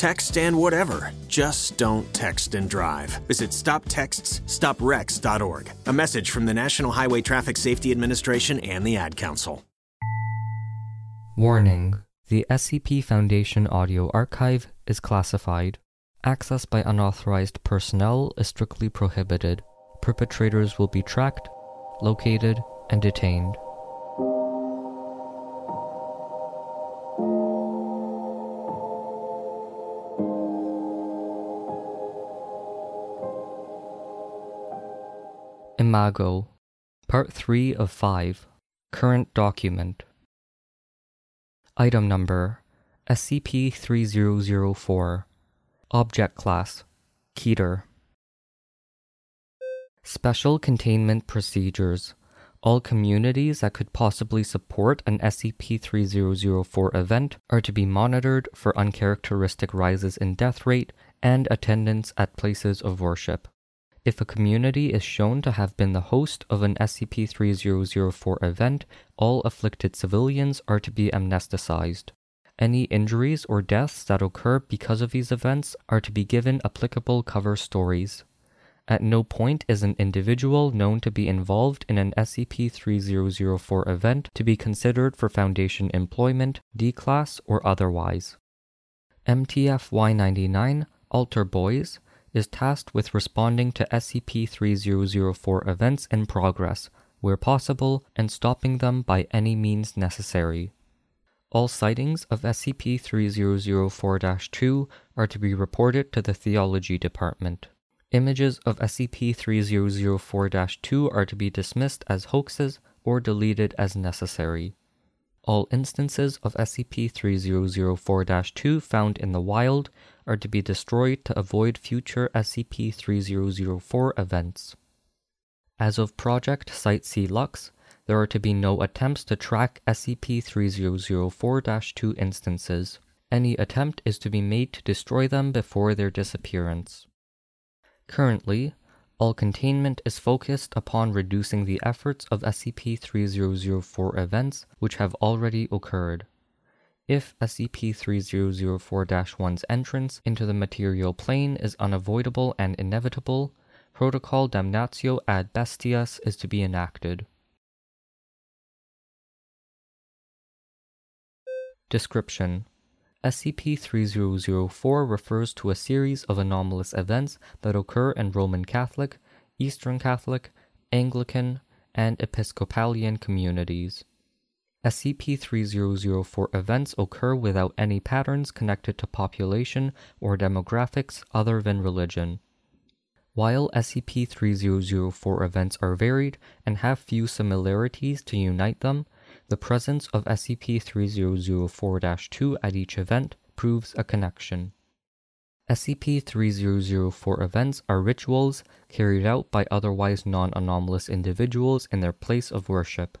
Text and whatever. Just don't text and drive. Visit stoptextsstopwrecks.org. A message from the National Highway Traffic Safety Administration and the Ad Council. Warning The SCP Foundation audio archive is classified. Access by unauthorized personnel is strictly prohibited. Perpetrators will be tracked, located, and detained. Imago, Part 3 of 5, Current Document. Item Number SCP 3004, Object Class Keter. Special Containment Procedures. All communities that could possibly support an SCP 3004 event are to be monitored for uncharacteristic rises in death rate and attendance at places of worship. If a community is shown to have been the host of an SCP 3004 event, all afflicted civilians are to be amnesticized. Any injuries or deaths that occur because of these events are to be given applicable cover stories. At no point is an individual known to be involved in an SCP 3004 event to be considered for Foundation employment, D class, or otherwise. MTF Y99 Altar Boys is tasked with responding to SCP 3004 events in progress, where possible, and stopping them by any means necessary. All sightings of SCP 3004 2 are to be reported to the Theology Department. Images of SCP 3004 2 are to be dismissed as hoaxes or deleted as necessary. All instances of SCP 3004 2 found in the wild are to be destroyed to avoid future SCP 3004 events. As of Project Site C Lux, there are to be no attempts to track SCP 3004 2 instances. Any attempt is to be made to destroy them before their disappearance. Currently, all containment is focused upon reducing the efforts of SCP 3004 events which have already occurred. If SCP 3004 1's entrance into the material plane is unavoidable and inevitable, Protocol Damnatio ad Bestias is to be enacted. Description SCP 3004 refers to a series of anomalous events that occur in Roman Catholic, Eastern Catholic, Anglican, and Episcopalian communities. SCP 3004 events occur without any patterns connected to population or demographics other than religion. While SCP 3004 events are varied and have few similarities to unite them, the presence of SCP 3004 2 at each event proves a connection. SCP 3004 events are rituals carried out by otherwise non anomalous individuals in their place of worship.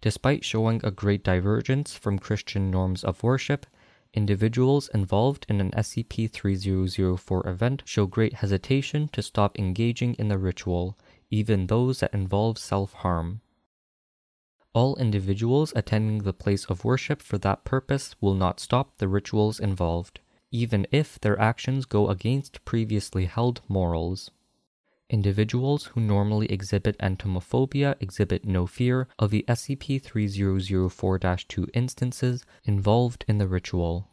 Despite showing a great divergence from Christian norms of worship, individuals involved in an SCP 3004 event show great hesitation to stop engaging in the ritual, even those that involve self harm. All individuals attending the place of worship for that purpose will not stop the rituals involved, even if their actions go against previously held morals. Individuals who normally exhibit entomophobia exhibit no fear of the SCP 3004 2 instances involved in the ritual.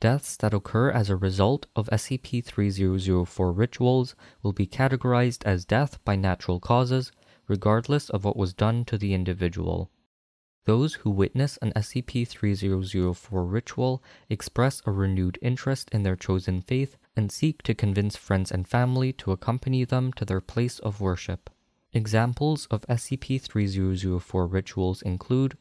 Deaths that occur as a result of SCP 3004 rituals will be categorized as death by natural causes regardless of what was done to the individual. Those who witness an SCP 3004 ritual express a renewed interest in their chosen faith and seek to convince friends and family to accompany them to their place of worship. Examples of SCP 3004 rituals include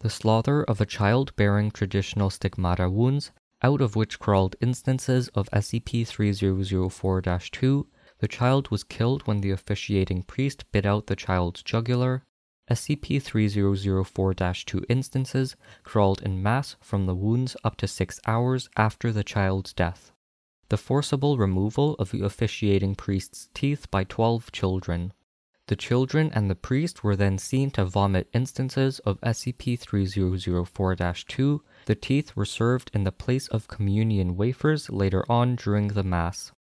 the slaughter of a child bearing traditional stigmata wounds, out of which crawled instances of SCP 3004 2 the child was killed when the officiating priest bit out the child's jugular. SCP 3004 2 instances crawled in mass from the wounds up to six hours after the child's death. The forcible removal of the officiating priest's teeth by 12 children. The children and the priest were then seen to vomit instances of SCP 3004 2, The teeth were served in the place of communion wafers later on during the Mass.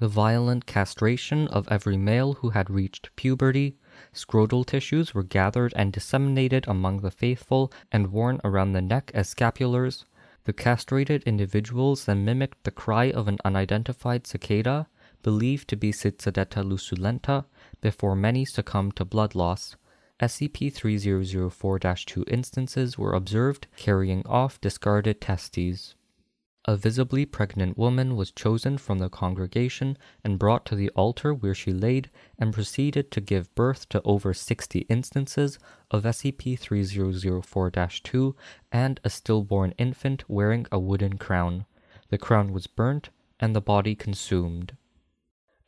The violent castration of every male who had reached puberty, scrotal tissues were gathered and disseminated among the faithful and worn around the neck as scapulars. The castrated individuals then mimicked the cry of an unidentified cicada, believed to be Cicadetta lusulenta, before many succumbed to blood loss. SCP-3004 2 instances were observed carrying off discarded testes. A visibly pregnant woman was chosen from the congregation and brought to the altar where she laid and proceeded to give birth to over 60 instances of SCP 3004 2 and a stillborn infant wearing a wooden crown. The crown was burnt and the body consumed.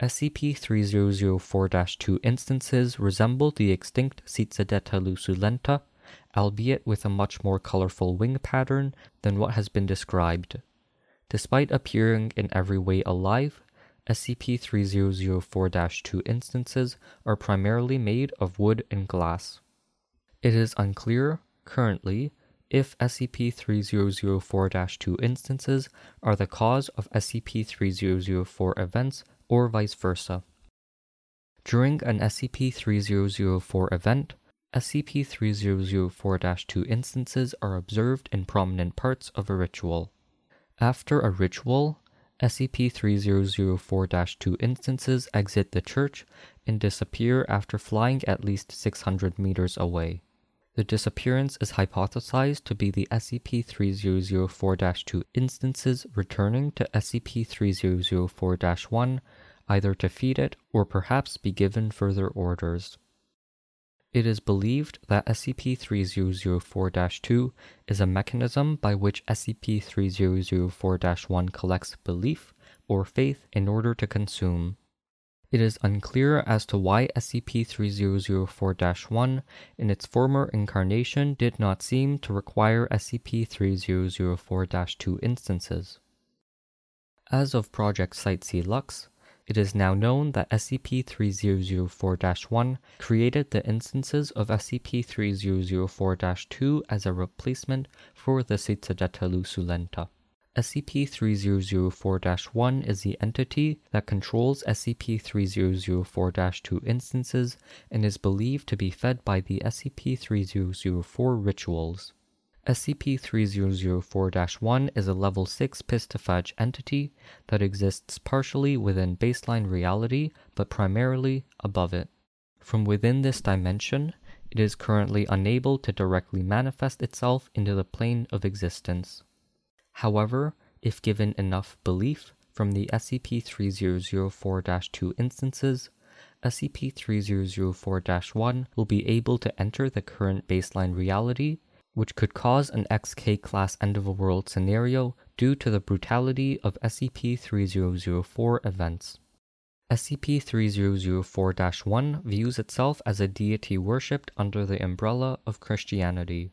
SCP-3004-2 instances resemble the extinct Cicadetta lusulenta, albeit with a much more colorful wing pattern than what has been described. Despite appearing in every way alive, SCP-3004-2 instances are primarily made of wood and glass. It is unclear, currently, if SCP-3004-2 instances are the cause of SCP-3004 events or vice versa. During an SCP-3004 event, SCP-3004-2 instances are observed in prominent parts of a ritual. After a ritual, SCP-3004-2 instances exit the church and disappear after flying at least 600 meters away. The disappearance is hypothesized to be the SCP-3004-2 instances returning to SCP-3004-1 either to feed it or perhaps be given further orders. It is believed that SCP-3004-2 is a mechanism by which SCP-3004-1 collects belief or faith in order to consume. It is unclear as to why SCP-3004-1 in its former incarnation did not seem to require SCP-3004-2 instances. As of Project Site-C Lux, it is now known that SCP-3004-1 created the instances of SCP-3004-2 as a replacement for the Cicadetta lusulenta. SCP-3004-1 is the entity that controls SCP-3004-2 instances and is believed to be fed by the SCP-3004 rituals. SCP-3004-1 is a Level 6 Pistiphage entity that exists partially within baseline reality but primarily above it. From within this dimension, it is currently unable to directly manifest itself into the plane of existence. However, if given enough belief from the SCP-3004-2 instances, SCP-3004-1 will be able to enter the current baseline reality, which could cause an XK class end of a world scenario due to the brutality of SCP-3004 events. SCP-3004-1 views itself as a deity worshipped under the umbrella of Christianity.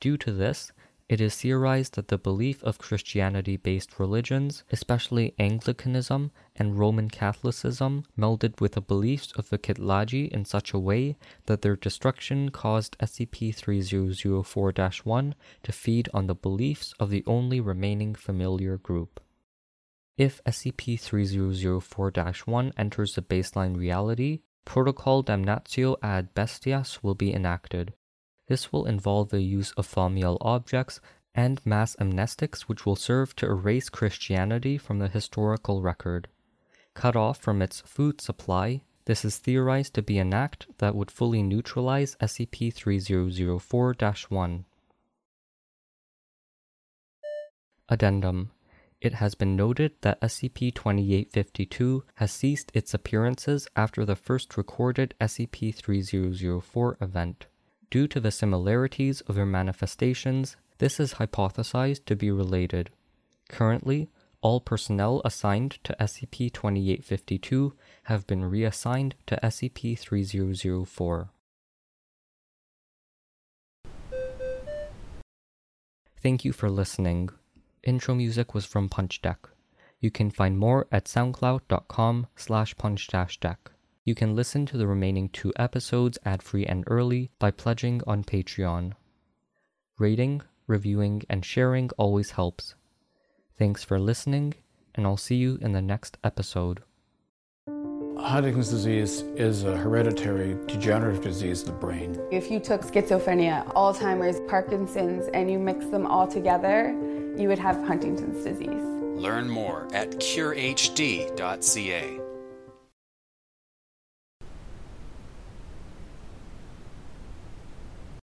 Due to this, it is theorized that the belief of Christianity based religions, especially Anglicanism and Roman Catholicism, melded with the beliefs of the Kitlaji in such a way that their destruction caused SCP 3004 1 to feed on the beliefs of the only remaining familiar group. If SCP 3004 1 enters the baseline reality, Protocol Damnatio ad Bestias will be enacted. This will involve the use of thaumiel objects and mass amnestics which will serve to erase Christianity from the historical record. Cut off from its food supply, this is theorized to be an act that would fully neutralize SCP 3004 1. Addendum It has been noted that SCP 2852 has ceased its appearances after the first recorded SCP 3004 event. Due to the similarities of their manifestations, this is hypothesized to be related. Currently, all personnel assigned to SCP 2852 have been reassigned to SCP 3004. Thank you for listening. Intro music was from Punch Deck. You can find more at soundcloud.com slash punch-deck. You can listen to the remaining two episodes ad free and early by pledging on Patreon. Rating, reviewing, and sharing always helps. Thanks for listening, and I'll see you in the next episode. Huntington's disease is a hereditary degenerative disease of the brain. If you took schizophrenia, Alzheimer's, Parkinson's, and you mix them all together, you would have Huntington's disease. Learn more at curehd.ca.